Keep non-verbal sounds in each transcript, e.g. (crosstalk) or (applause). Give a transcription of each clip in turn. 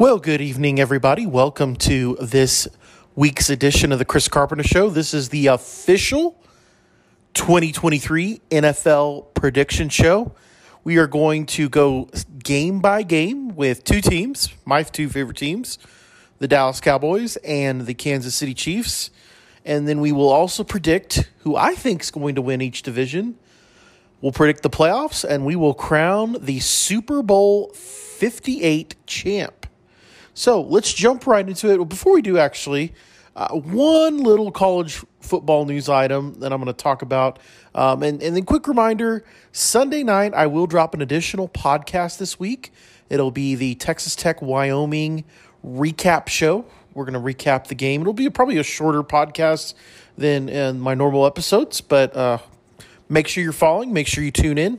Well, good evening, everybody. Welcome to this week's edition of the Chris Carpenter Show. This is the official 2023 NFL prediction show. We are going to go game by game with two teams, my two favorite teams, the Dallas Cowboys and the Kansas City Chiefs. And then we will also predict who I think is going to win each division. We'll predict the playoffs and we will crown the Super Bowl 58 champ. So let's jump right into it. Before we do, actually, uh, one little college football news item that I'm going to talk about. Um, and, and then, quick reminder Sunday night, I will drop an additional podcast this week. It'll be the Texas Tech Wyoming recap show. We're going to recap the game. It'll be probably a shorter podcast than in my normal episodes, but uh, make sure you're following, make sure you tune in.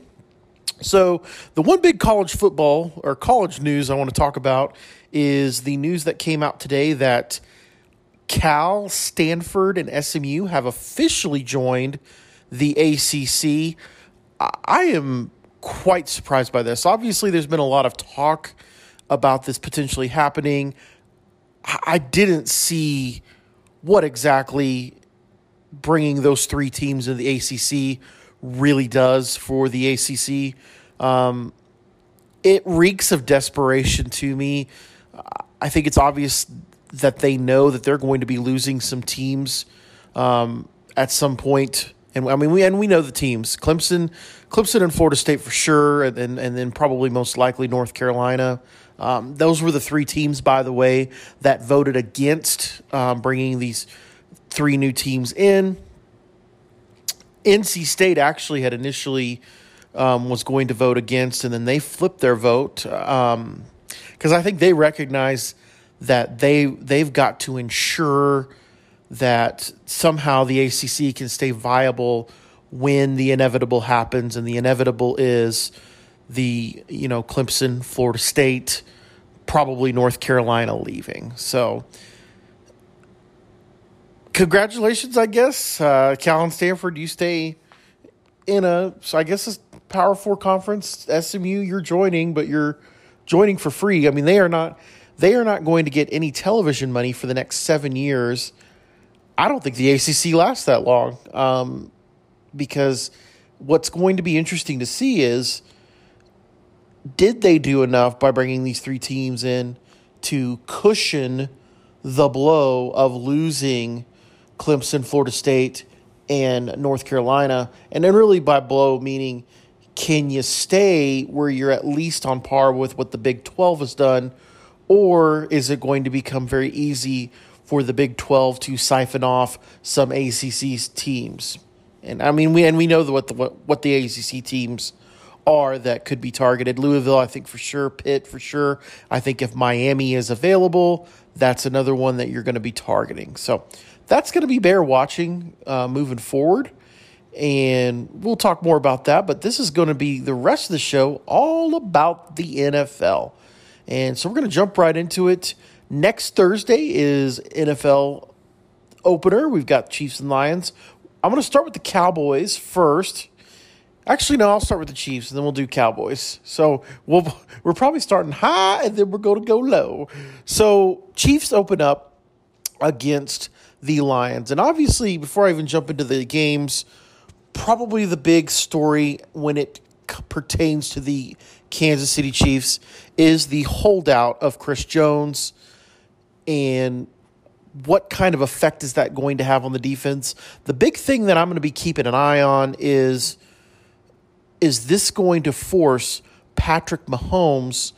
So, the one big college football or college news I want to talk about is the news that came out today that Cal, Stanford, and SMU have officially joined the ACC. I am quite surprised by this. Obviously, there's been a lot of talk about this potentially happening. I didn't see what exactly bringing those three teams in the ACC really does for the ACC. Um, it reeks of desperation to me. I think it's obvious that they know that they're going to be losing some teams um, at some point. And I mean, we and we know the teams: Clemson, Clemson, and Florida State for sure, and then and then probably most likely North Carolina. Um, those were the three teams, by the way, that voted against um, bringing these three new teams in. NC State actually had initially um, was going to vote against, and then they flipped their vote. Um, because I think they recognize that they they've got to ensure that somehow the ACC can stay viable when the inevitable happens, and the inevitable is the you know Clemson, Florida State, probably North Carolina leaving. So. Congratulations, I guess. Uh, Cal and Stanford, you stay in a, so I guess a Power Four conference. SMU, you're joining, but you're joining for free. I mean, they are not they are not going to get any television money for the next seven years. I don't think the ACC lasts that long um, because what's going to be interesting to see is did they do enough by bringing these three teams in to cushion the blow of losing Clemson, Florida State, and North Carolina? And then, really, by blow, meaning can you stay where you're at least on par with what the Big 12 has done? Or is it going to become very easy for the Big 12 to siphon off some ACC teams? And I mean, we and we know what the what, what the ACC teams are that could be targeted. Louisville, I think for sure. Pitt, for sure. I think if Miami is available, that's another one that you're going to be targeting. So that's going to be bear watching uh, moving forward and we'll talk more about that. But this is going to be the rest of the show all about the NFL. And so we're going to jump right into it. Next Thursday is NFL opener. We've got Chiefs and Lions. I'm going to start with the Cowboys first. Actually, no, I'll start with the Chiefs and then we'll do Cowboys. So we'll, (laughs) we're probably starting high and then we're going to go low. So Chiefs open up against the Lions. And obviously, before I even jump into the games, probably the big story when it pertains to the Kansas City Chiefs is the holdout of Chris Jones and what kind of effect is that going to have on the defense? The big thing that I'm going to be keeping an eye on is is this going to force Patrick Mahomes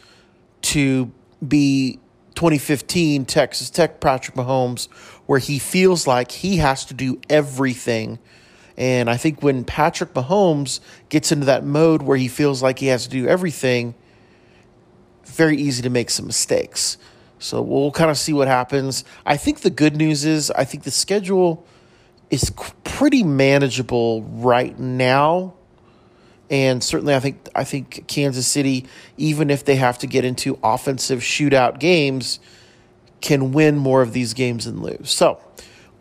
to be 2015 Texas Tech Patrick Mahomes where he feels like he has to do everything and I think when Patrick Mahomes gets into that mode where he feels like he has to do everything, very easy to make some mistakes. So we'll kind of see what happens. I think the good news is I think the schedule is pretty manageable right now. And certainly I think I think Kansas City even if they have to get into offensive shootout games can win more of these games than lose. So,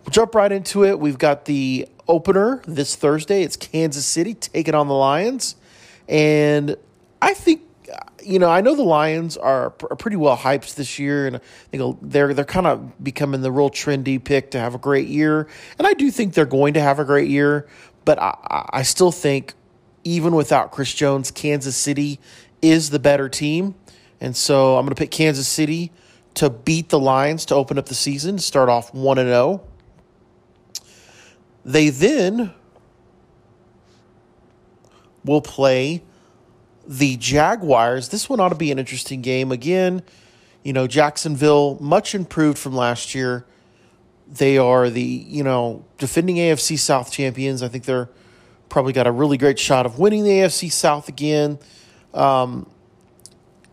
we'll jump right into it. We've got the opener this Thursday. It's Kansas City taking on the Lions. And I think, you know, I know the Lions are, pretty well hyped this year, and I think they're, they're kind of becoming the real trendy pick to have a great year. And I do think they're going to have a great year, but I, I still think, even without Chris Jones, Kansas City is the better team. And so I'm going to pick Kansas City to beat the Lions to open up the season, start off 1 and 0. They then will play the Jaguars. This one ought to be an interesting game. Again, you know, Jacksonville, much improved from last year. They are the, you know, defending AFC South champions. I think they're probably got a really great shot of winning the AFC South again. Um,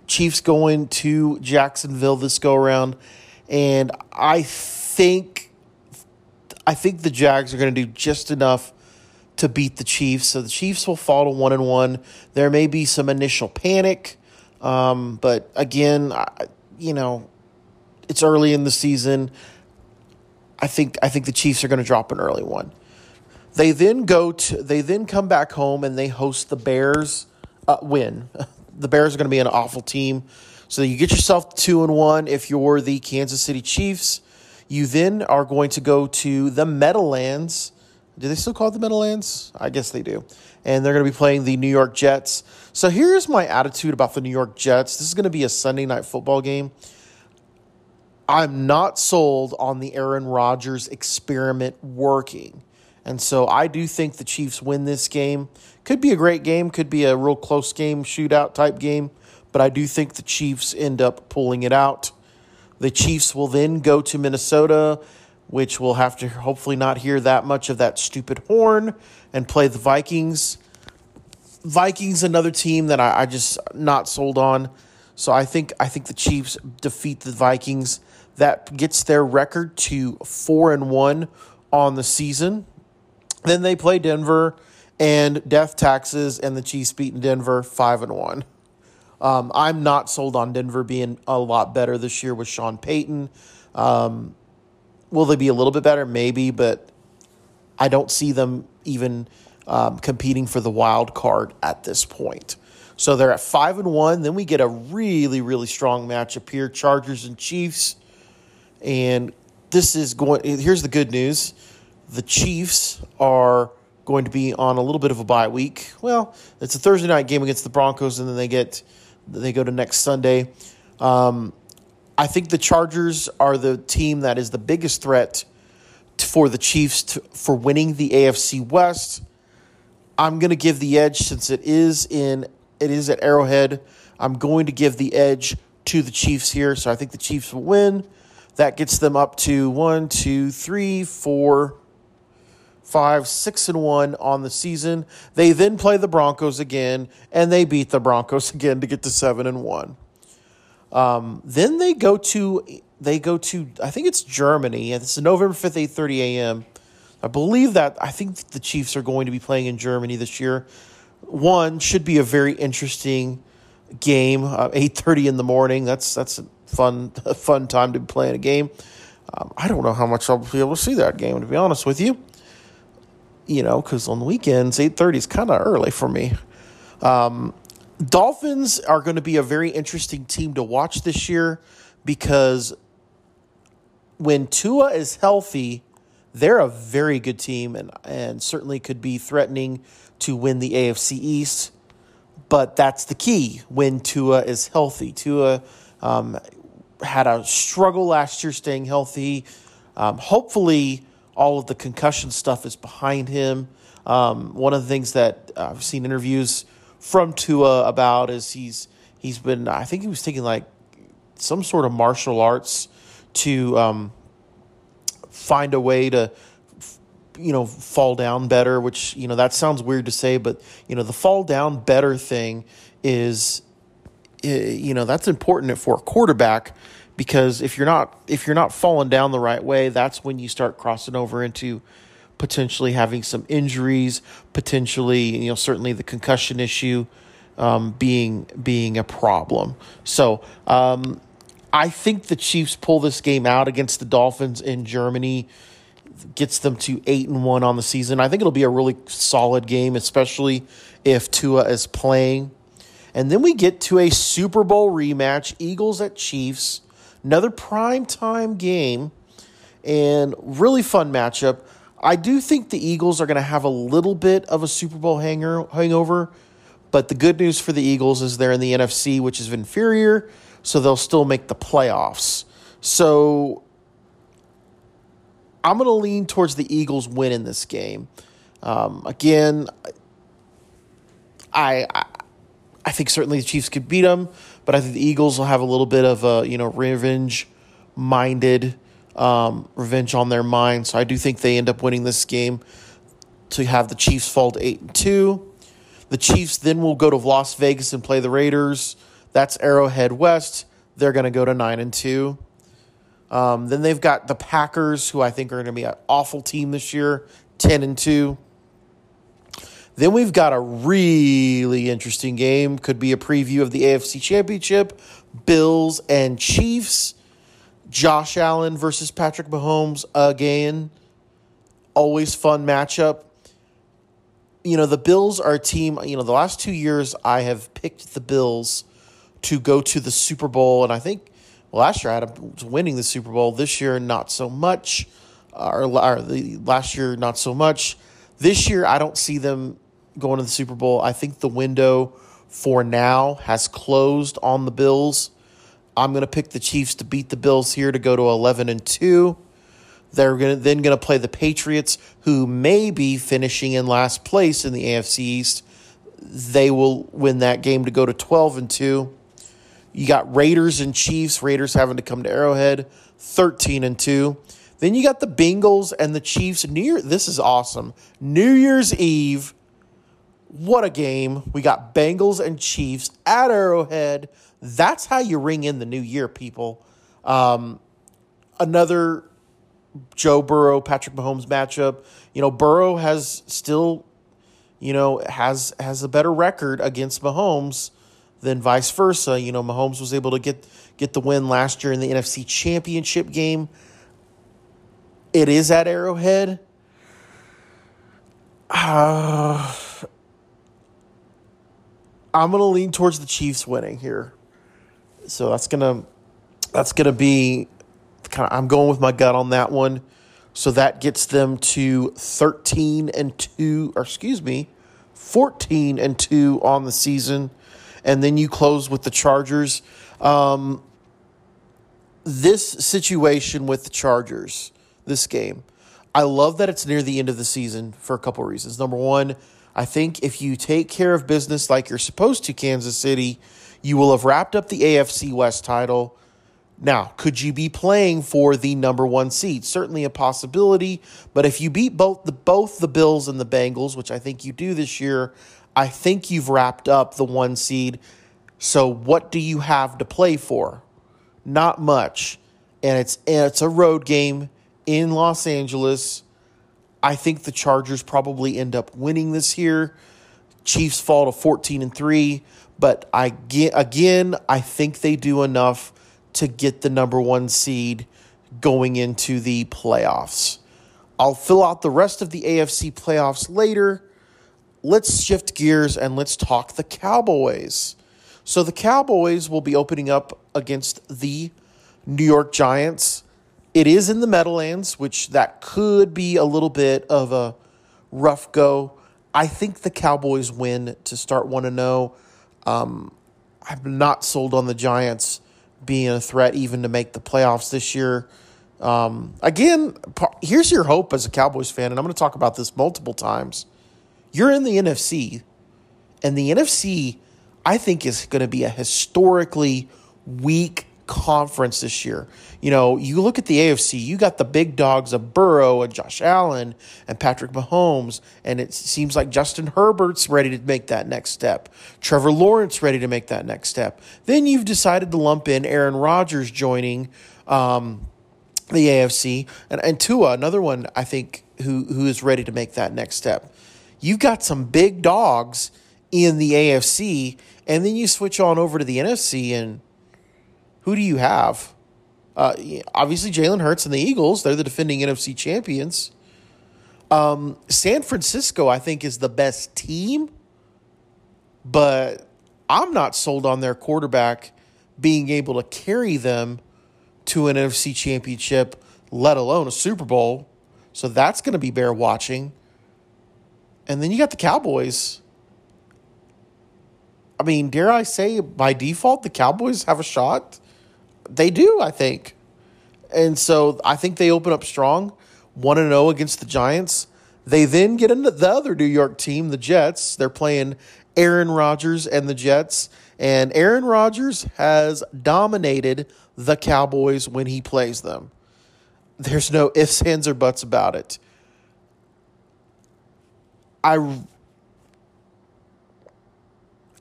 Chiefs going to Jacksonville this go around. And I think I think the Jags are going to do just enough to beat the Chiefs. So the Chiefs will fall to one and one. There may be some initial panic, um, but again, I, you know, it's early in the season. I think I think the Chiefs are going to drop an early one. They then go to they then come back home and they host the Bears. Uh, win. (laughs) the Bears are going to be an awful team. So you get yourself two and one if you're the Kansas City Chiefs. You then are going to go to the Meadowlands do they still call it the Meadowlands? I guess they do. And they're going to be playing the New York Jets. So here's my attitude about the New York Jets. This is going to be a Sunday night football game. I'm not sold on the Aaron Rodgers experiment working. And so I do think the Chiefs win this game. Could be a great game, could be a real close game, shootout type game, but I do think the Chiefs end up pulling it out. The Chiefs will then go to Minnesota which will have to hopefully not hear that much of that stupid horn and play the Vikings. Vikings, another team that I, I just not sold on. So I think I think the Chiefs defeat the Vikings. That gets their record to four and one on the season. Then they play Denver and death taxes, and the Chiefs beat Denver five and one. Um, I'm not sold on Denver being a lot better this year with Sean Payton. Um, Will they be a little bit better? Maybe, but I don't see them even um, competing for the wild card at this point. So they're at five and one. Then we get a really, really strong matchup here: Chargers and Chiefs. And this is going. Here's the good news: the Chiefs are going to be on a little bit of a bye week. Well, it's a Thursday night game against the Broncos, and then they get they go to next Sunday. Um, I think the Chargers are the team that is the biggest threat for the Chiefs to, for winning the AFC West. I'm going to give the edge since it is in it is at Arrowhead. I'm going to give the edge to the Chiefs here, so I think the Chiefs will win. That gets them up to one, two, three, four, five, six, and one on the season. They then play the Broncos again, and they beat the Broncos (laughs) again to get to seven and one. Um, then they go to they go to I think it's Germany. It's November fifth, eight thirty a.m. I believe that I think the Chiefs are going to be playing in Germany this year. One should be a very interesting game. Uh, eight thirty in the morning. That's that's a fun a (laughs) fun time to be playing a game. Um, I don't know how much I'll be able to see that game to be honest with you. You know, because on weekends eight thirty is kind of early for me. Um, Dolphins are going to be a very interesting team to watch this year because when Tua is healthy, they're a very good team and, and certainly could be threatening to win the AFC East. But that's the key when Tua is healthy. Tua um, had a struggle last year staying healthy. Um, hopefully, all of the concussion stuff is behind him. Um, one of the things that I've seen interviews from Tua about is he's he's been I think he was taking like some sort of martial arts to um, find a way to you know fall down better which you know that sounds weird to say but you know the fall down better thing is you know that's important for a quarterback because if you're not if you're not falling down the right way that's when you start crossing over into potentially having some injuries, potentially, you know, certainly the concussion issue um, being being a problem. So um, I think the Chiefs pull this game out against the Dolphins in Germany, gets them to eight and one on the season. I think it'll be a really solid game, especially if Tua is playing. And then we get to a Super Bowl rematch Eagles at Chiefs, another prime time game, and really fun matchup. I do think the Eagles are going to have a little bit of a Super Bowl hanger, hangover, but the good news for the Eagles is they're in the NFC, which is inferior, so they'll still make the playoffs. So I'm going to lean towards the Eagles win in this game. Um, again, I, I I think certainly the Chiefs could beat them, but I think the Eagles will have a little bit of a you know revenge minded um, revenge on their mind. So I do think they end up winning this game to have the Chiefs fall to eight and two. The Chiefs then will go to Las Vegas and play the Raiders. That's Arrowhead West. They're going to go to nine and two. Um, then they've got the Packers, who I think are going to be an awful team this year, ten and two. Then we've got a really interesting game. Could be a preview of the AFC Championship. Bills and Chiefs. Josh Allen versus Patrick Mahomes again. Always fun matchup. You know, the Bills are a team, you know, the last two years I have picked the Bills to go to the Super Bowl. And I think last year I had them winning the Super Bowl. This year, not so much. Uh, or, or the last year, not so much. This year, I don't see them going to the Super Bowl. I think the window for now has closed on the Bills. I'm going to pick the Chiefs to beat the Bills here to go to 11 and 2. They're going to, then going to play the Patriots, who may be finishing in last place in the AFC East. They will win that game to go to 12 and 2. You got Raiders and Chiefs. Raiders having to come to Arrowhead, 13 and 2. Then you got the Bengals and the Chiefs. New Year, this is awesome. New Year's Eve. What a game. We got Bengals and Chiefs at Arrowhead. That's how you ring in the new year, people. Um, another Joe Burrow, Patrick Mahomes matchup. You know, Burrow has still, you know, has has a better record against Mahomes than vice versa. You know, Mahomes was able to get get the win last year in the NFC Championship game. It is at Arrowhead. Uh, I'm to lean towards the Chiefs winning here. So that's gonna that's gonna be kind of I'm going with my gut on that one. So that gets them to 13 and 2, or excuse me, 14 and 2 on the season. And then you close with the Chargers. Um, this situation with the Chargers, this game, I love that it's near the end of the season for a couple reasons. Number one, I think if you take care of business like you're supposed to, Kansas City, you will have wrapped up the AFC West title. Now, could you be playing for the number one seed? Certainly a possibility. But if you beat both the both the Bills and the Bengals, which I think you do this year, I think you've wrapped up the one seed. So what do you have to play for? Not much. And it's and it's a road game in Los Angeles. I think the Chargers probably end up winning this year. Chiefs fall to 14 and 3. But I get, again, I think they do enough to get the number one seed going into the playoffs. I'll fill out the rest of the AFC playoffs later. Let's shift gears and let's talk the Cowboys. So the Cowboys will be opening up against the New York Giants. It is in the Meadowlands, which that could be a little bit of a rough go. I think the Cowboys win to start 1 0. Um, I'm not sold on the Giants being a threat even to make the playoffs this year. Um, again, here's your hope as a Cowboys fan, and I'm going to talk about this multiple times. You're in the NFC, and the NFC, I think, is going to be a historically weak conference this year. You know, you look at the AFC, you got the big dogs of Burrow and Josh Allen and Patrick Mahomes, and it seems like Justin Herbert's ready to make that next step. Trevor Lawrence ready to make that next step. Then you've decided to lump in Aaron Rodgers joining um, the AFC, and, and Tua, another one I think who who is ready to make that next step. You've got some big dogs in the AFC, and then you switch on over to the NFC and who do you have? Uh, obviously, Jalen Hurts and the Eagles. They're the defending NFC champions. Um, San Francisco, I think, is the best team, but I'm not sold on their quarterback being able to carry them to an NFC championship, let alone a Super Bowl. So that's going to be bear watching. And then you got the Cowboys. I mean, dare I say, by default, the Cowboys have a shot? They do, I think. And so I think they open up strong, 1 0 against the Giants. They then get into the other New York team, the Jets. They're playing Aaron Rodgers and the Jets. And Aaron Rodgers has dominated the Cowboys when he plays them. There's no ifs, ands, or buts about it. I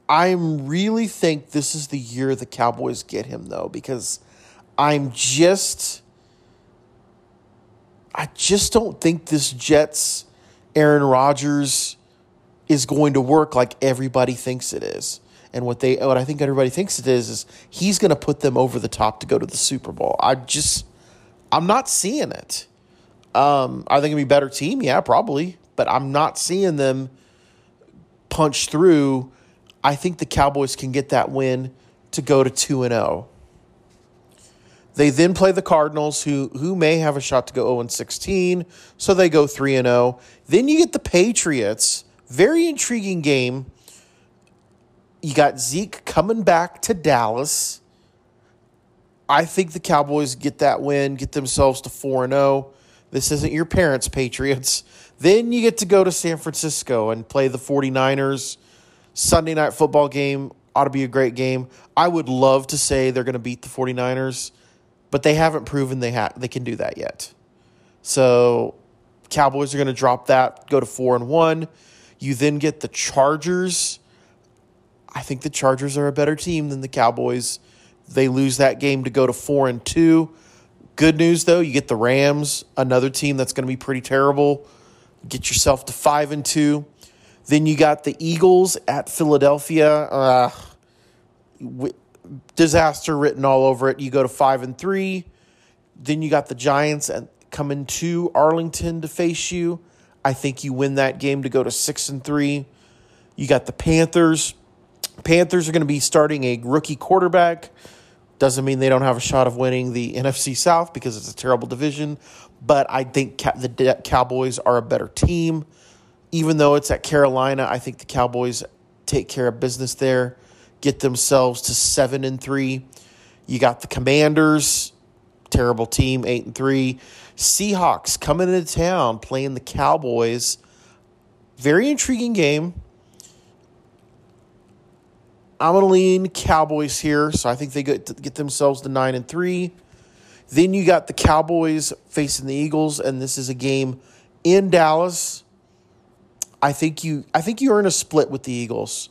I really think this is the year the Cowboys get him though because I'm just I just don't think this Jets Aaron Rodgers is going to work like everybody thinks it is. And what they what I think everybody thinks it is is he's going to put them over the top to go to the Super Bowl. I just I'm not seeing it. Um, they going to be a better team? Yeah, probably, but I'm not seeing them punch through. I think the Cowboys can get that win to go to 2 and 0. They then play the Cardinals, who who may have a shot to go 0 and 16, so they go 3 and 0. Then you get the Patriots, very intriguing game. You got Zeke coming back to Dallas. I think the Cowboys get that win, get themselves to 4 and 0. This isn't your parents' Patriots. Then you get to go to San Francisco and play the 49ers. Sunday night football game ought to be a great game. I would love to say they're going to beat the 49ers, but they haven't proven they ha- they can do that yet. So Cowboys are going to drop that, go to 4 and 1. You then get the Chargers. I think the Chargers are a better team than the Cowboys. They lose that game to go to 4 and 2. Good news though, you get the Rams, another team that's going to be pretty terrible. Get yourself to 5 and 2. Then you got the Eagles at Philadelphia. Uh, disaster written all over it. You go to 5 and 3. Then you got the Giants coming to Arlington to face you. I think you win that game to go to 6 and 3. You got the Panthers. Panthers are going to be starting a rookie quarterback. Doesn't mean they don't have a shot of winning the NFC South because it's a terrible division, but I think the Cowboys are a better team. Even though it's at Carolina, I think the Cowboys take care of business there, get themselves to 7 and 3. You got the Commanders, terrible team, 8 and 3. Seahawks coming into town playing the Cowboys. Very intriguing game. I'm to lean Cowboys here, so I think they get get themselves to nine and three. Then you got the Cowboys facing the Eagles, and this is a game in Dallas. I think you I think you earn a split with the Eagles.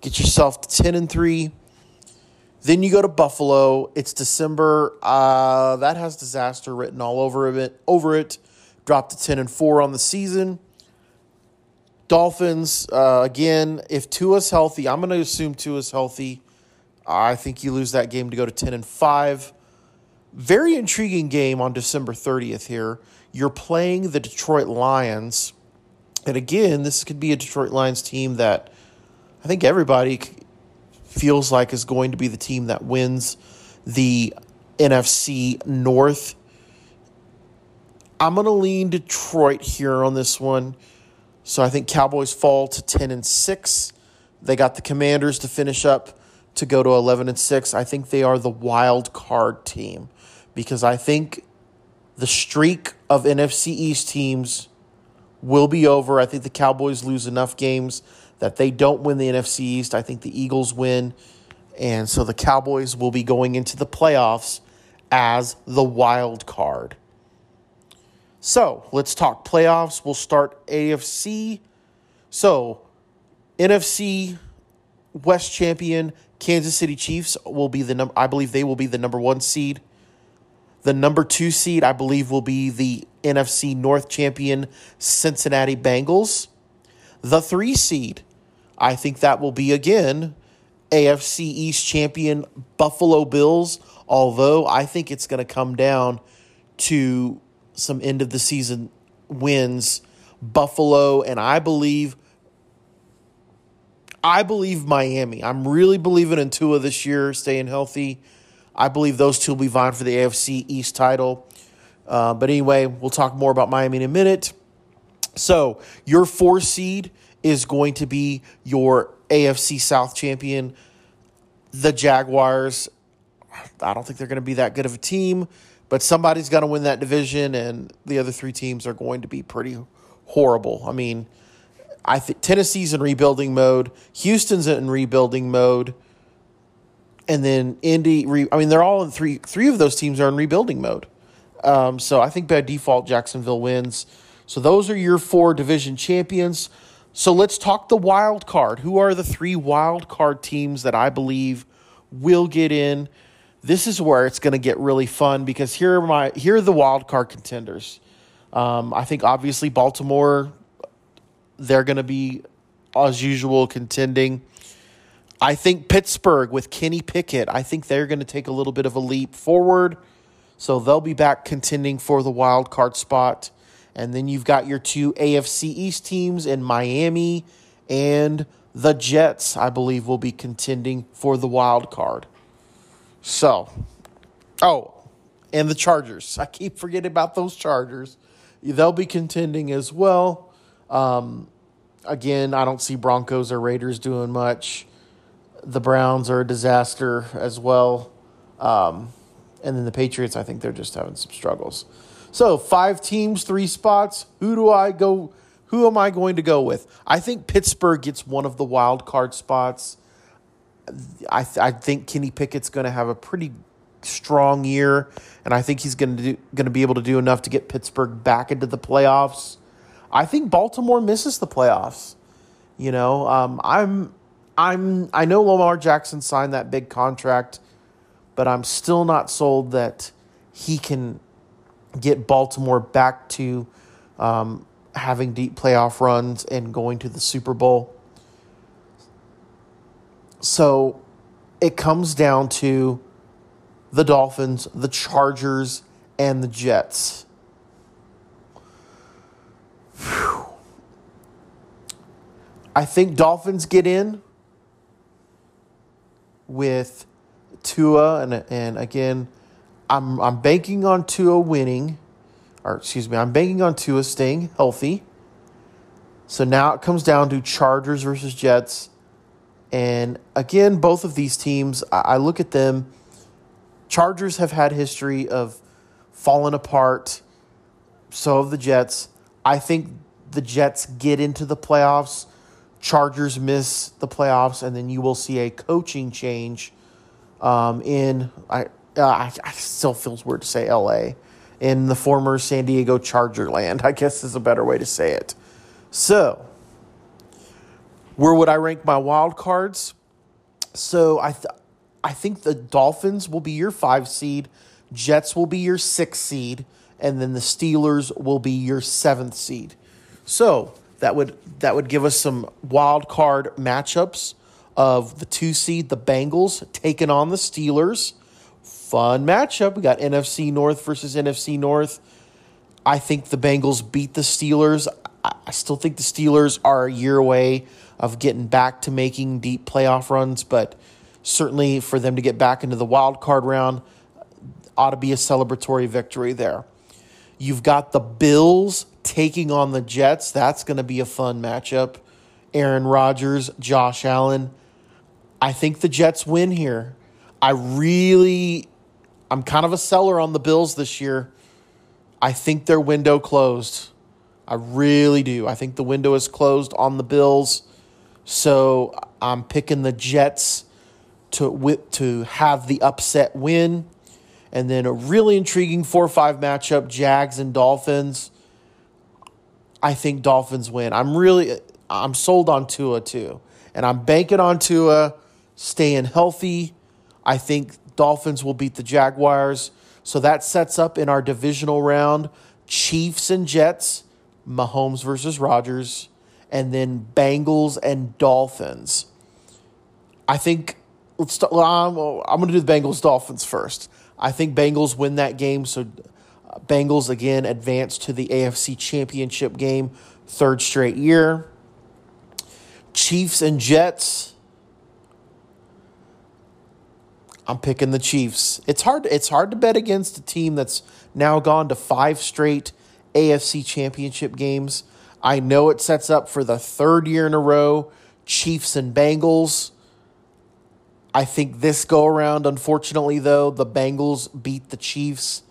Get yourself to ten and three. Then you go to Buffalo. It's December. Uh, that has disaster written all over it. Over it. Dropped to ten and four on the season. Dolphins, uh, again, if Tua's healthy, I'm going to assume Tua's healthy. I think you lose that game to go to 10 and 5. Very intriguing game on December 30th here. You're playing the Detroit Lions. And again, this could be a Detroit Lions team that I think everybody feels like is going to be the team that wins the NFC North. I'm going to lean Detroit here on this one. So I think Cowboys fall to 10 and 6. They got the Commanders to finish up to go to 11 and 6. I think they are the wild card team because I think the streak of NFC East teams will be over. I think the Cowboys lose enough games that they don't win the NFC East. I think the Eagles win. And so the Cowboys will be going into the playoffs as the wild card. So let's talk playoffs. We'll start AFC. So NFC West champion Kansas City Chiefs will be the number. I believe they will be the number one seed. The number two seed, I believe, will be the NFC North champion Cincinnati Bengals. The three seed, I think that will be again AFC East champion Buffalo Bills. Although I think it's going to come down to some end of the season wins. Buffalo, and I believe I believe Miami. I'm really believing in Tua this year, staying healthy. I believe those two will be vying for the AFC East title. Uh, but anyway, we'll talk more about Miami in a minute. So, your four seed is going to be your AFC South champion, the Jaguars. I don't think they're going to be that good of a team, but somebody's going to win that division, and the other three teams are going to be pretty horrible. I mean, I think Tennessee's in rebuilding mode. Houston's in rebuilding mode, and then Indy. Re, I mean, they're all in three. Three of those teams are in rebuilding mode. Um, so I think by default, Jacksonville wins. So those are your four division champions. So let's talk the wild card. Who are the three wild card teams that I believe will get in? This is where it's going to get really fun because here are my here are the wild card contenders. Um, I think obviously Baltimore they're going to be, as usual, contending. I think Pittsburgh with Kenny Pickett, I think they're going to take a little bit of a leap forward. So they'll be back contending for the wild card spot. And then you've got your two AFC East teams in Miami and the Jets, I believe, will be contending for the wild card. So, oh, and the Chargers. I keep forgetting about those Chargers. They'll be contending as well. Um, again, I don't see Broncos or Raiders doing much. The Browns are a disaster as well. Um, and then the Patriots, I think they're just having some struggles. So five teams, three spots. Who do I go? Who am I going to go with? I think Pittsburgh gets one of the wild card spots. I th- I think Kenny Pickett's going to have a pretty strong year, and I think he's going to going to be able to do enough to get Pittsburgh back into the playoffs. I think Baltimore misses the playoffs. You know, um, I'm I'm I know Lamar Jackson signed that big contract, but I'm still not sold that he can get Baltimore back to um, having deep playoff runs and going to the Super Bowl. So it comes down to the Dolphins, the Chargers, and the Jets. I think Dolphins get in with Tua, and and again, I'm I'm banking on Tua winning, or excuse me, I'm banking on Tua staying healthy. So now it comes down to Chargers versus Jets, and again, both of these teams, I, I look at them. Chargers have had history of falling apart. So have the Jets. I think the Jets get into the playoffs Chargers miss the playoffs, and then you will see a coaching change um, in I, uh, I, still feels weird to say L.A. in the former San Diego Charger land. (laughs) I guess is a better way to say it. So, where would I rank my wild cards? So I th- I think the Dolphins will be your five seed, Jets will be your six seed, and then the Steelers will be your seventh seed. So that would that would give us some wild card matchups of the two seed, the Bengals, taking on the Steelers. Fun matchup. We got NFC North versus NFC North. I think the Bengals beat the Steelers. I still think the Steelers are a year away of getting back to making deep playoff runs, but certainly for them to get back into the wild card round ought to be a celebratory victory there. You've got the Bills taking on the Jets. That's going to be a fun matchup. Aaron Rodgers, Josh Allen. I think the Jets win here. I really, I'm kind of a seller on the Bills this year. I think their window closed. I really do. I think the window is closed on the Bills. So I'm picking the Jets to to have the upset win. And then a really intriguing 4 5 matchup Jags and Dolphins. I think Dolphins win. I'm really I'm sold on Tua too. And I'm banking on Tua staying healthy. I think Dolphins will beat the Jaguars. So that sets up in our divisional round Chiefs and Jets, Mahomes versus Rodgers, and then Bengals and Dolphins. I think let's start, I'm, I'm going to do the Bengals Dolphins first. I think Bengals win that game so uh, Bengals again advance to the AFC Championship game, third straight year. Chiefs and Jets. I'm picking the Chiefs. It's hard. It's hard to bet against a team that's now gone to five straight AFC Championship games. I know it sets up for the third year in a row. Chiefs and Bengals. I think this go around, unfortunately, though, the Bengals beat the Chiefs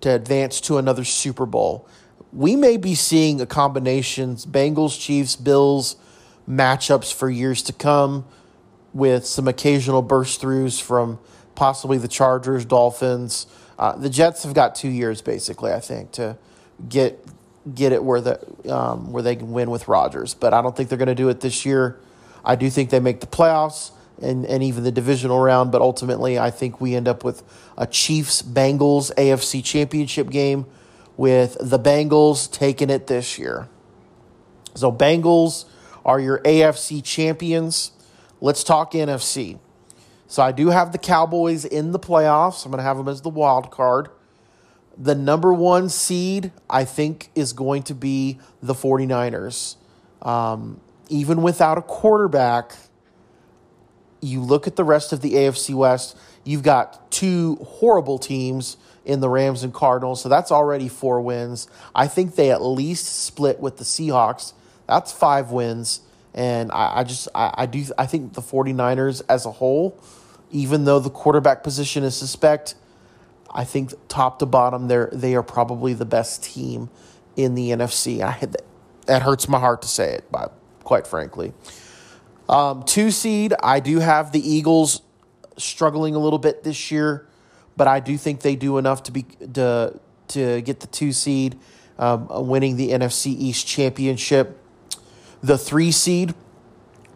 to advance to another Super Bowl. We may be seeing a combination Bengals, Chiefs, Bills matchups for years to come with some occasional burst throughs from possibly the Chargers, Dolphins. Uh, the Jets have got two years basically, I think, to get get it where the um, where they can win with Rodgers. But I don't think they're going to do it this year. I do think they make the playoffs and, and even the divisional round, but ultimately I think we end up with a Chiefs Bengals AFC championship game with the Bengals taking it this year. So Bengals are your AFC champions. Let's talk NFC. So I do have the Cowboys in the playoffs. I'm going to have them as the wild card. The number one seed, I think, is going to be the 49ers. Um, even without a quarterback, you look at the rest of the AFC West, you've got two horrible teams in the Rams and Cardinals, so that's already four wins. I think they at least split with the Seahawks. That's five wins. And I, I just I, I do I think the 49ers as a whole, even though the quarterback position is suspect, I think top to bottom they're they are probably the best team in the NFC. I had that, that hurts my heart to say it, but quite frankly. Um, two seed, I do have the Eagles struggling a little bit this year, but I do think they do enough to be to to get the two seed, um, winning the NFC East championship. The three seed,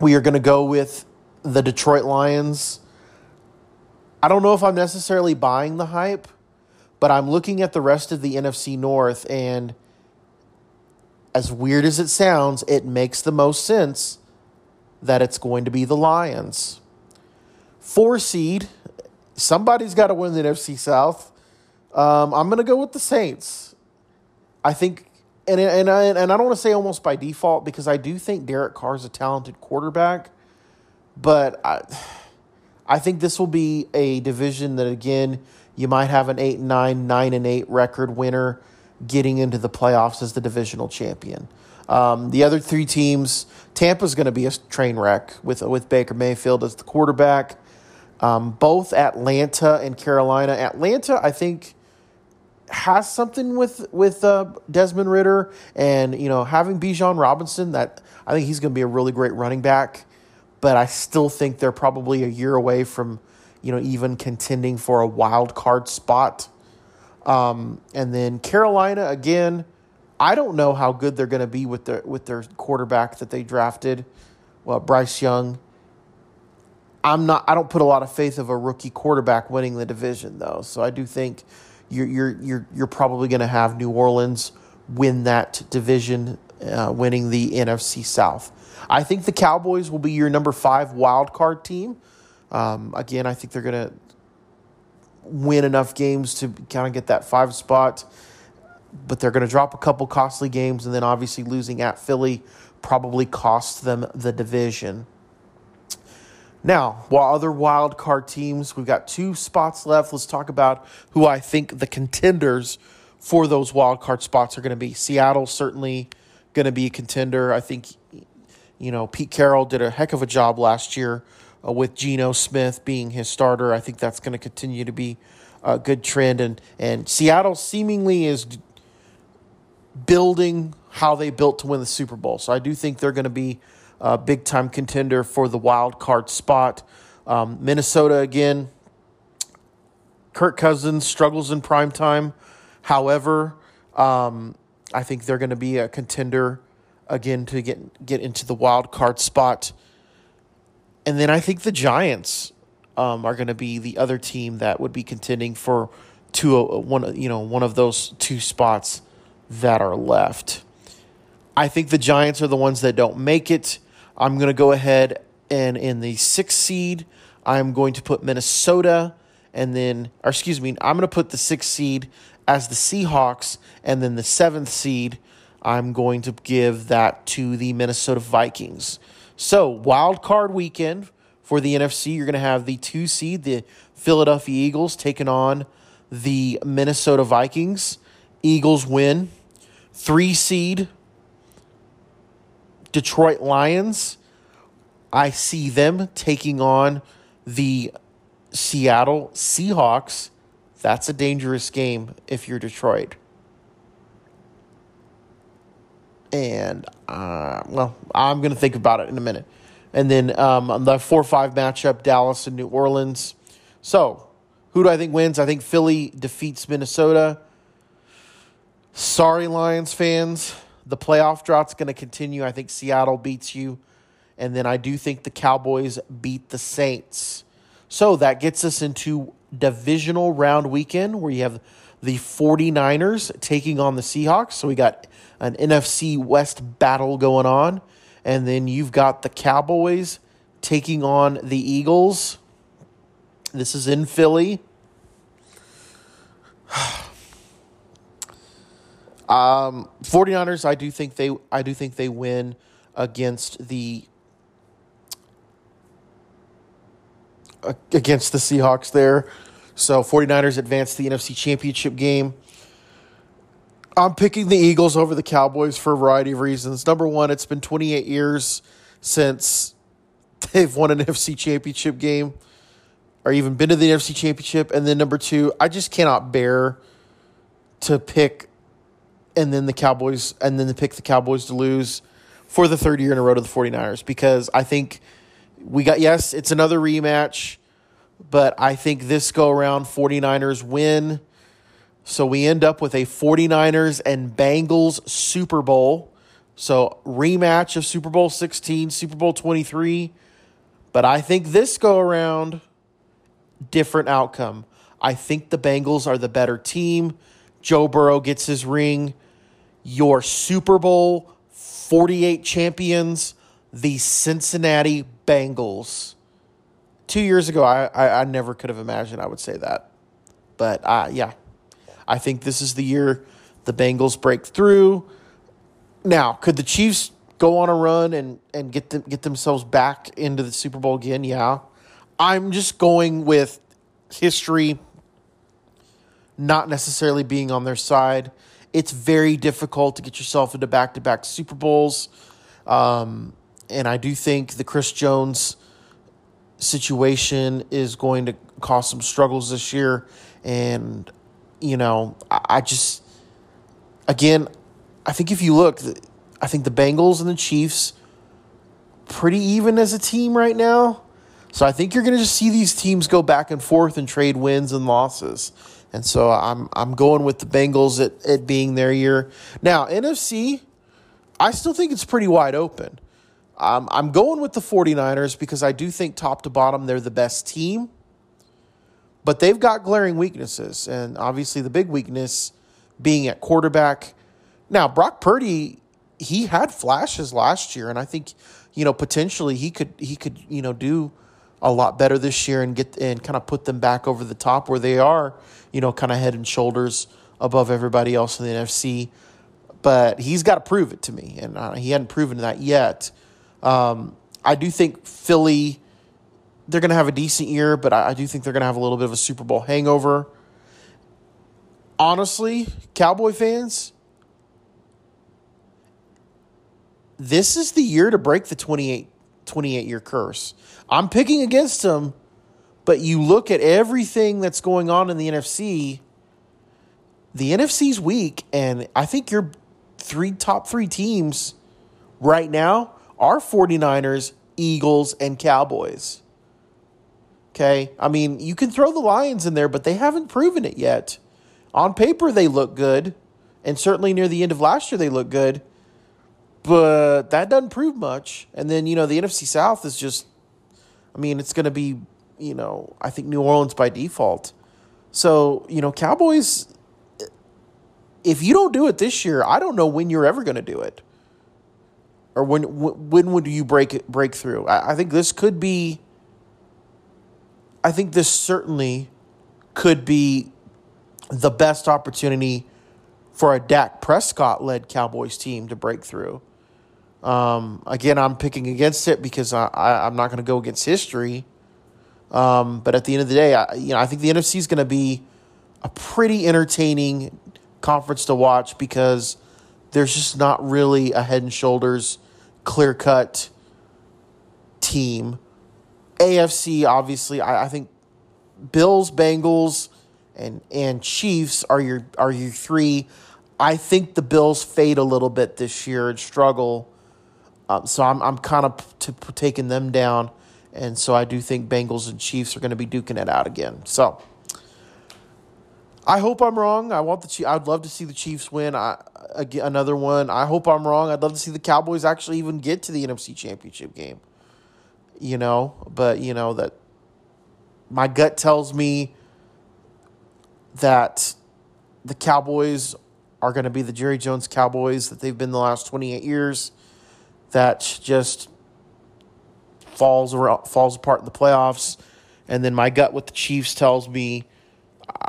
we are going to go with the Detroit Lions. I don't know if I'm necessarily buying the hype, but I'm looking at the rest of the NFC North, and as weird as it sounds, it makes the most sense that it's going to be the Lions. Four seed, somebody's got to win the NFC South. Um, I'm going to go with the Saints. I think, and and I, and I don't want to say almost by default because I do think Derek Carr is a talented quarterback, but I, I think this will be a division that again you might have an eight and nine, nine and eight record winner getting into the playoffs as the divisional champion. Um, the other three teams, Tampa's going to be a train wreck with with Baker Mayfield as the quarterback. Um, both Atlanta and Carolina. Atlanta, I think, has something with with uh, Desmond Ridder and you know having Bijan Robinson. That I think he's going to be a really great running back. But I still think they're probably a year away from you know even contending for a wild card spot. Um, and then Carolina again I don't know how good they're going to be with their with their quarterback that they drafted, well Bryce Young. I'm not. I don't put a lot of faith of a rookie quarterback winning the division though. So I do think you're you're you're you're probably going to have New Orleans win that division, uh, winning the NFC South. I think the Cowboys will be your number five wild card team. Um, again, I think they're going to win enough games to kind of get that five spot but they're going to drop a couple costly games, and then obviously losing at Philly probably costs them the division. Now, while other wild card teams, we've got two spots left. Let's talk about who I think the contenders for those wild card spots are going to be. Seattle certainly going to be a contender. I think, you know, Pete Carroll did a heck of a job last year uh, with Geno Smith being his starter. I think that's going to continue to be a good trend, and and Seattle seemingly is building how they built to win the Super Bowl. So I do think they're going to be a big time contender for the wild card spot. Um, Minnesota again. Kirk Cousins struggles in prime time. However, um, I think they're going to be a contender again to get get into the wild card spot. And then I think the Giants um, are going to be the other team that would be contending for two uh, one you know one of those two spots that are left. I think the Giants are the ones that don't make it. I'm going to go ahead and in the sixth seed, I'm going to put Minnesota, and then, or excuse me, I'm going to put the sixth seed as the Seahawks, and then the seventh seed, I'm going to give that to the Minnesota Vikings. So, wild card weekend for the NFC, you're going to have the two seed, the Philadelphia Eagles, taking on the Minnesota Vikings. Eagles win. Three seed, Detroit Lions. I see them taking on the Seattle Seahawks. That's a dangerous game if you're Detroit. And, uh, well, I'm going to think about it in a minute. And then um, the 4 5 matchup, Dallas and New Orleans. So, who do I think wins? I think Philly defeats Minnesota. Sorry, Lions fans. The playoff drought's going to continue. I think Seattle beats you. And then I do think the Cowboys beat the Saints. So that gets us into divisional round weekend where you have the 49ers taking on the Seahawks. So we got an NFC West battle going on. And then you've got the Cowboys taking on the Eagles. This is in Philly. (sighs) um 49ers I do think they I do think they win against the against the Seahawks there. So 49ers advance the NFC Championship game. I'm picking the Eagles over the Cowboys for a variety of reasons. Number one, it's been 28 years since they've won an NFC Championship game or even been to the NFC Championship. And then number two, I just cannot bear to pick and then the Cowboys and then to pick the Cowboys to lose for the third year in a row to the 49ers because I think we got yes, it's another rematch, but I think this go around 49ers win. So we end up with a 49ers and Bengals Super Bowl. So rematch of Super Bowl 16, Super Bowl 23. But I think this go around different outcome. I think the Bengals are the better team. Joe Burrow gets his ring. Your Super Bowl 48 champions, the Cincinnati Bengals. Two years ago, I, I, I never could have imagined I would say that. But uh, yeah, I think this is the year the Bengals break through. Now, could the Chiefs go on a run and, and get them get themselves back into the Super Bowl again? Yeah. I'm just going with history not necessarily being on their side. It's very difficult to get yourself into back to back Super Bowls. Um, and I do think the Chris Jones situation is going to cause some struggles this year. And, you know, I, I just, again, I think if you look, I think the Bengals and the Chiefs pretty even as a team right now. So I think you're going to just see these teams go back and forth and trade wins and losses. And so I'm I'm going with the Bengals at, it being their year. Now, NFC, I still think it's pretty wide open. Um, I'm going with the 49ers because I do think top to bottom they're the best team. But they've got glaring weaknesses. And obviously, the big weakness being at quarterback. Now, Brock Purdy, he had flashes last year. And I think, you know, potentially he could, he could, you know, do a lot better this year and get and kind of put them back over the top where they are, you know, kind of head and shoulders above everybody else in the NFC. But he's got to prove it to me, and uh, he hadn't proven that yet. Um, I do think Philly, they're going to have a decent year, but I, I do think they're going to have a little bit of a Super Bowl hangover. Honestly, Cowboy fans, this is the year to break the 28, 28 year curse. I'm picking against them, but you look at everything that's going on in the NFC, the NFC's weak, and I think your three top three teams right now are 49ers, Eagles, and Cowboys. Okay. I mean, you can throw the Lions in there, but they haven't proven it yet. On paper, they look good. And certainly near the end of last year, they look good. But that doesn't prove much. And then, you know, the NFC South is just, I mean, it's going to be, you know, I think New Orleans by default. So, you know, Cowboys, if you don't do it this year, I don't know when you're ever going to do it or when when would you break it, break through? I, think this could be. I think this certainly could be the best opportunity for a Dak Prescott led Cowboys team to break through. Um, again, I'm picking against it because I, I, am not going to go against history. Um, but at the end of the day, I, you know, I think the NFC is going to be a pretty entertaining conference to watch because there's just not really a head and shoulders clear cut team. AFC, obviously, I, I think Bills, Bengals, and and Chiefs are your are your three. I think the Bills fade a little bit this year and struggle. Um, so I'm I'm kind of t- taking them down, and so I do think Bengals and Chiefs are going to be duking it out again. So I hope I'm wrong. I want the Chiefs. I'd love to see the Chiefs win. I, again, another one. I hope I'm wrong. I'd love to see the Cowboys actually even get to the NFC Championship game. You know, but you know that my gut tells me that the Cowboys are going to be the Jerry Jones Cowboys that they've been the last 28 years. That just falls falls apart in the playoffs, and then my gut with the Chiefs tells me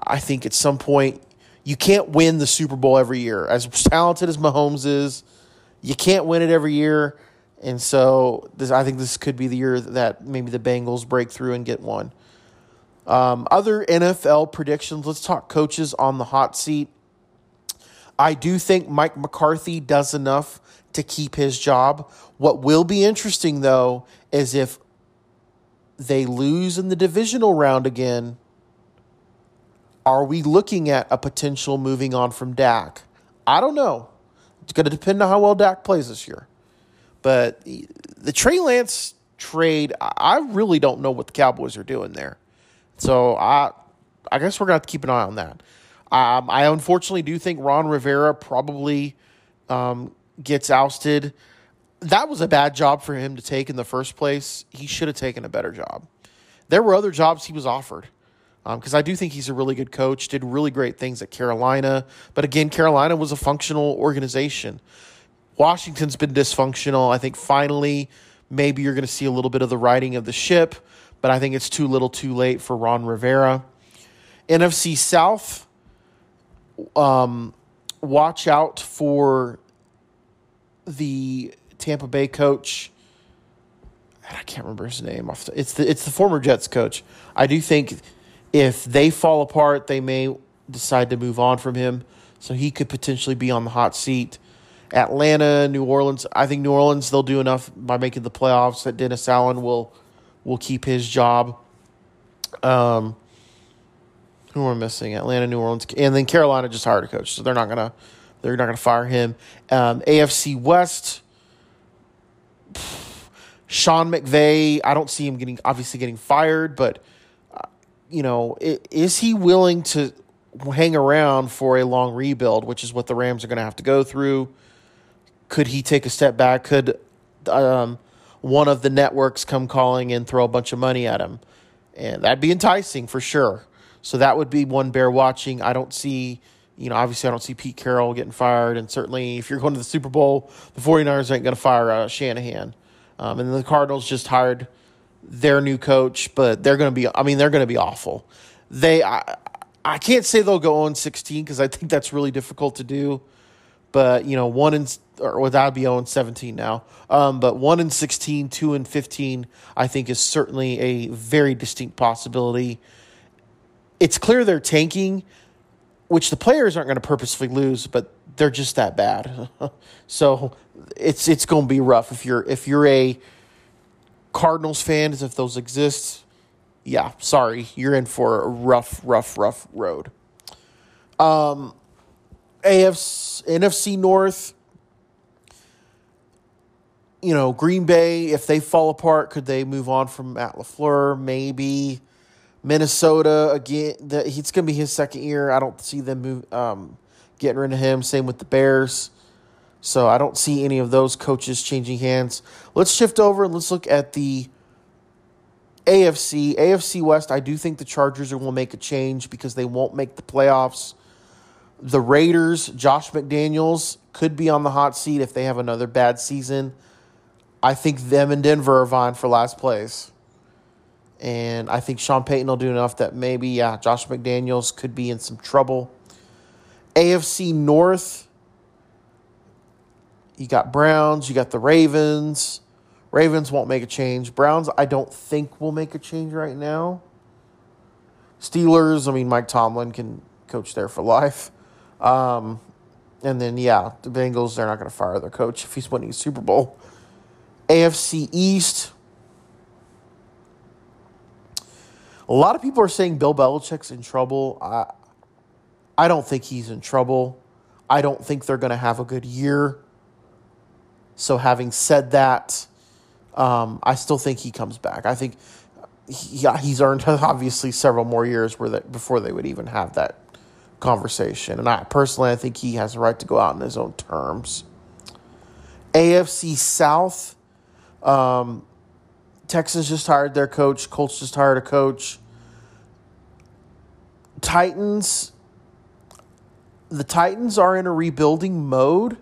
I think at some point you can't win the Super Bowl every year. As talented as Mahomes is, you can't win it every year. And so this, I think this could be the year that maybe the Bengals break through and get one. Um, other NFL predictions. Let's talk coaches on the hot seat. I do think Mike McCarthy does enough to keep his job. What will be interesting, though, is if they lose in the divisional round again, are we looking at a potential moving on from Dak? I don't know. It's going to depend on how well Dak plays this year. But the Trey Lance trade, I really don't know what the Cowboys are doing there. So I, I guess we're going to keep an eye on that. Um, I unfortunately do think Ron Rivera probably um, gets ousted. That was a bad job for him to take in the first place. He should have taken a better job. There were other jobs he was offered because um, I do think he's a really good coach, did really great things at Carolina. But again, Carolina was a functional organization. Washington's been dysfunctional. I think finally, maybe you're going to see a little bit of the riding of the ship, but I think it's too little too late for Ron Rivera. NFC South, um, watch out for the Tampa Bay coach. I can't remember his name. It's the it's the former Jets coach. I do think if they fall apart, they may decide to move on from him. So he could potentially be on the hot seat. Atlanta, New Orleans. I think New Orleans they'll do enough by making the playoffs that Dennis Allen will will keep his job. Um, who are missing? Atlanta, New Orleans, and then Carolina just hired a coach, so they're not gonna they're not gonna fire him. Um, AFC West. Sean McVay, I don't see him getting obviously getting fired, but you know, is he willing to hang around for a long rebuild, which is what the Rams are going to have to go through? Could he take a step back? Could um, one of the networks come calling and throw a bunch of money at him? And that'd be enticing for sure. So that would be one bear watching. I don't see, you know, obviously I don't see Pete Carroll getting fired. And certainly if you're going to the Super Bowl, the 49ers ain't going to fire uh, Shanahan. Um, and the Cardinals just hired – their new coach, but they're going to be. I mean, they're going to be awful. They, I, I can't say they'll go on sixteen because I think that's really difficult to do. But you know, one and or without be on seventeen now. Um, but one and 16, two and fifteen, I think is certainly a very distinct possibility. It's clear they're tanking, which the players aren't going to purposefully lose, but they're just that bad. (laughs) so it's it's going to be rough if you're if you're a Cardinals fans, if those exist, yeah, sorry, you're in for a rough, rough, rough road. Um, AFC, NFC North, you know, Green Bay, if they fall apart, could they move on from Matt LaFleur? Maybe. Minnesota, again, the, it's going to be his second year. I don't see them move, um, getting rid of him. Same with the Bears. So I don't see any of those coaches changing hands. Let's shift over and let's look at the AFC. AFC West, I do think the Chargers will make a change because they won't make the playoffs. The Raiders, Josh McDaniels could be on the hot seat if they have another bad season. I think them and Denver are vying for last place. And I think Sean Payton will do enough that maybe, yeah, Josh McDaniels could be in some trouble. AFC North, you got Browns, you got the Ravens. Ravens won't make a change. Browns, I don't think will make a change right now. Steelers, I mean, Mike Tomlin can coach there for life. Um, and then, yeah, the Bengals, they're not going to fire their coach if he's winning a Super Bowl. AFC East. A lot of people are saying Bill Belichick's in trouble. I, I don't think he's in trouble. I don't think they're going to have a good year. So, having said that, um, I still think he comes back. I think he, he's earned (laughs) obviously several more years where before they would even have that conversation. And I personally, I think he has a right to go out on his own terms. AFC South, um, Texans just hired their coach. Colts just hired a coach. Titans, the Titans are in a rebuilding mode,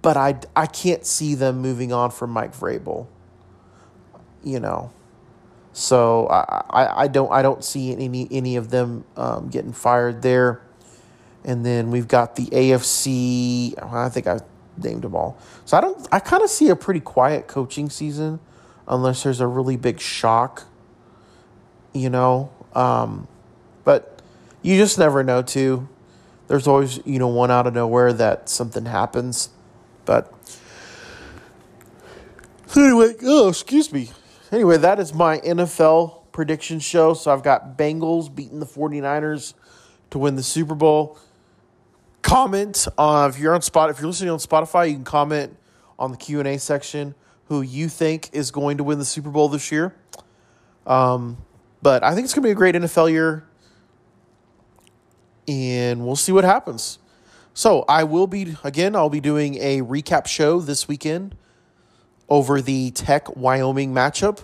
but I, I can't see them moving on from Mike Vrabel. You know, so I, I, I don't I don't see any any of them um, getting fired there. And then we've got the AFC. I think I named them all. So I don't. I kind of see a pretty quiet coaching season, unless there's a really big shock. You know, um, but you just never know. Too, there's always you know one out of nowhere that something happens, but anyway. Oh, excuse me. Anyway, that is my NFL prediction show. So I've got Bengals beating the 49ers to win the Super Bowl. Comment uh, if you're on spot if you're listening on Spotify, you can comment on the Q and A section who you think is going to win the Super Bowl this year. Um, but I think it's going to be a great NFL year, and we'll see what happens. So I will be again. I'll be doing a recap show this weekend over the Tech Wyoming matchup.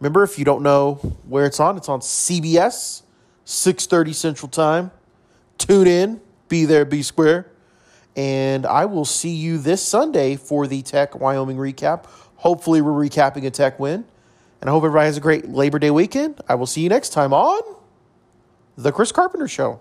Remember, if you don't know where it's on, it's on CBS, 6:30 Central Time. Tune in, be there, be square. And I will see you this Sunday for the Tech Wyoming recap. Hopefully, we're recapping a Tech win. And I hope everybody has a great Labor Day weekend. I will see you next time on The Chris Carpenter Show.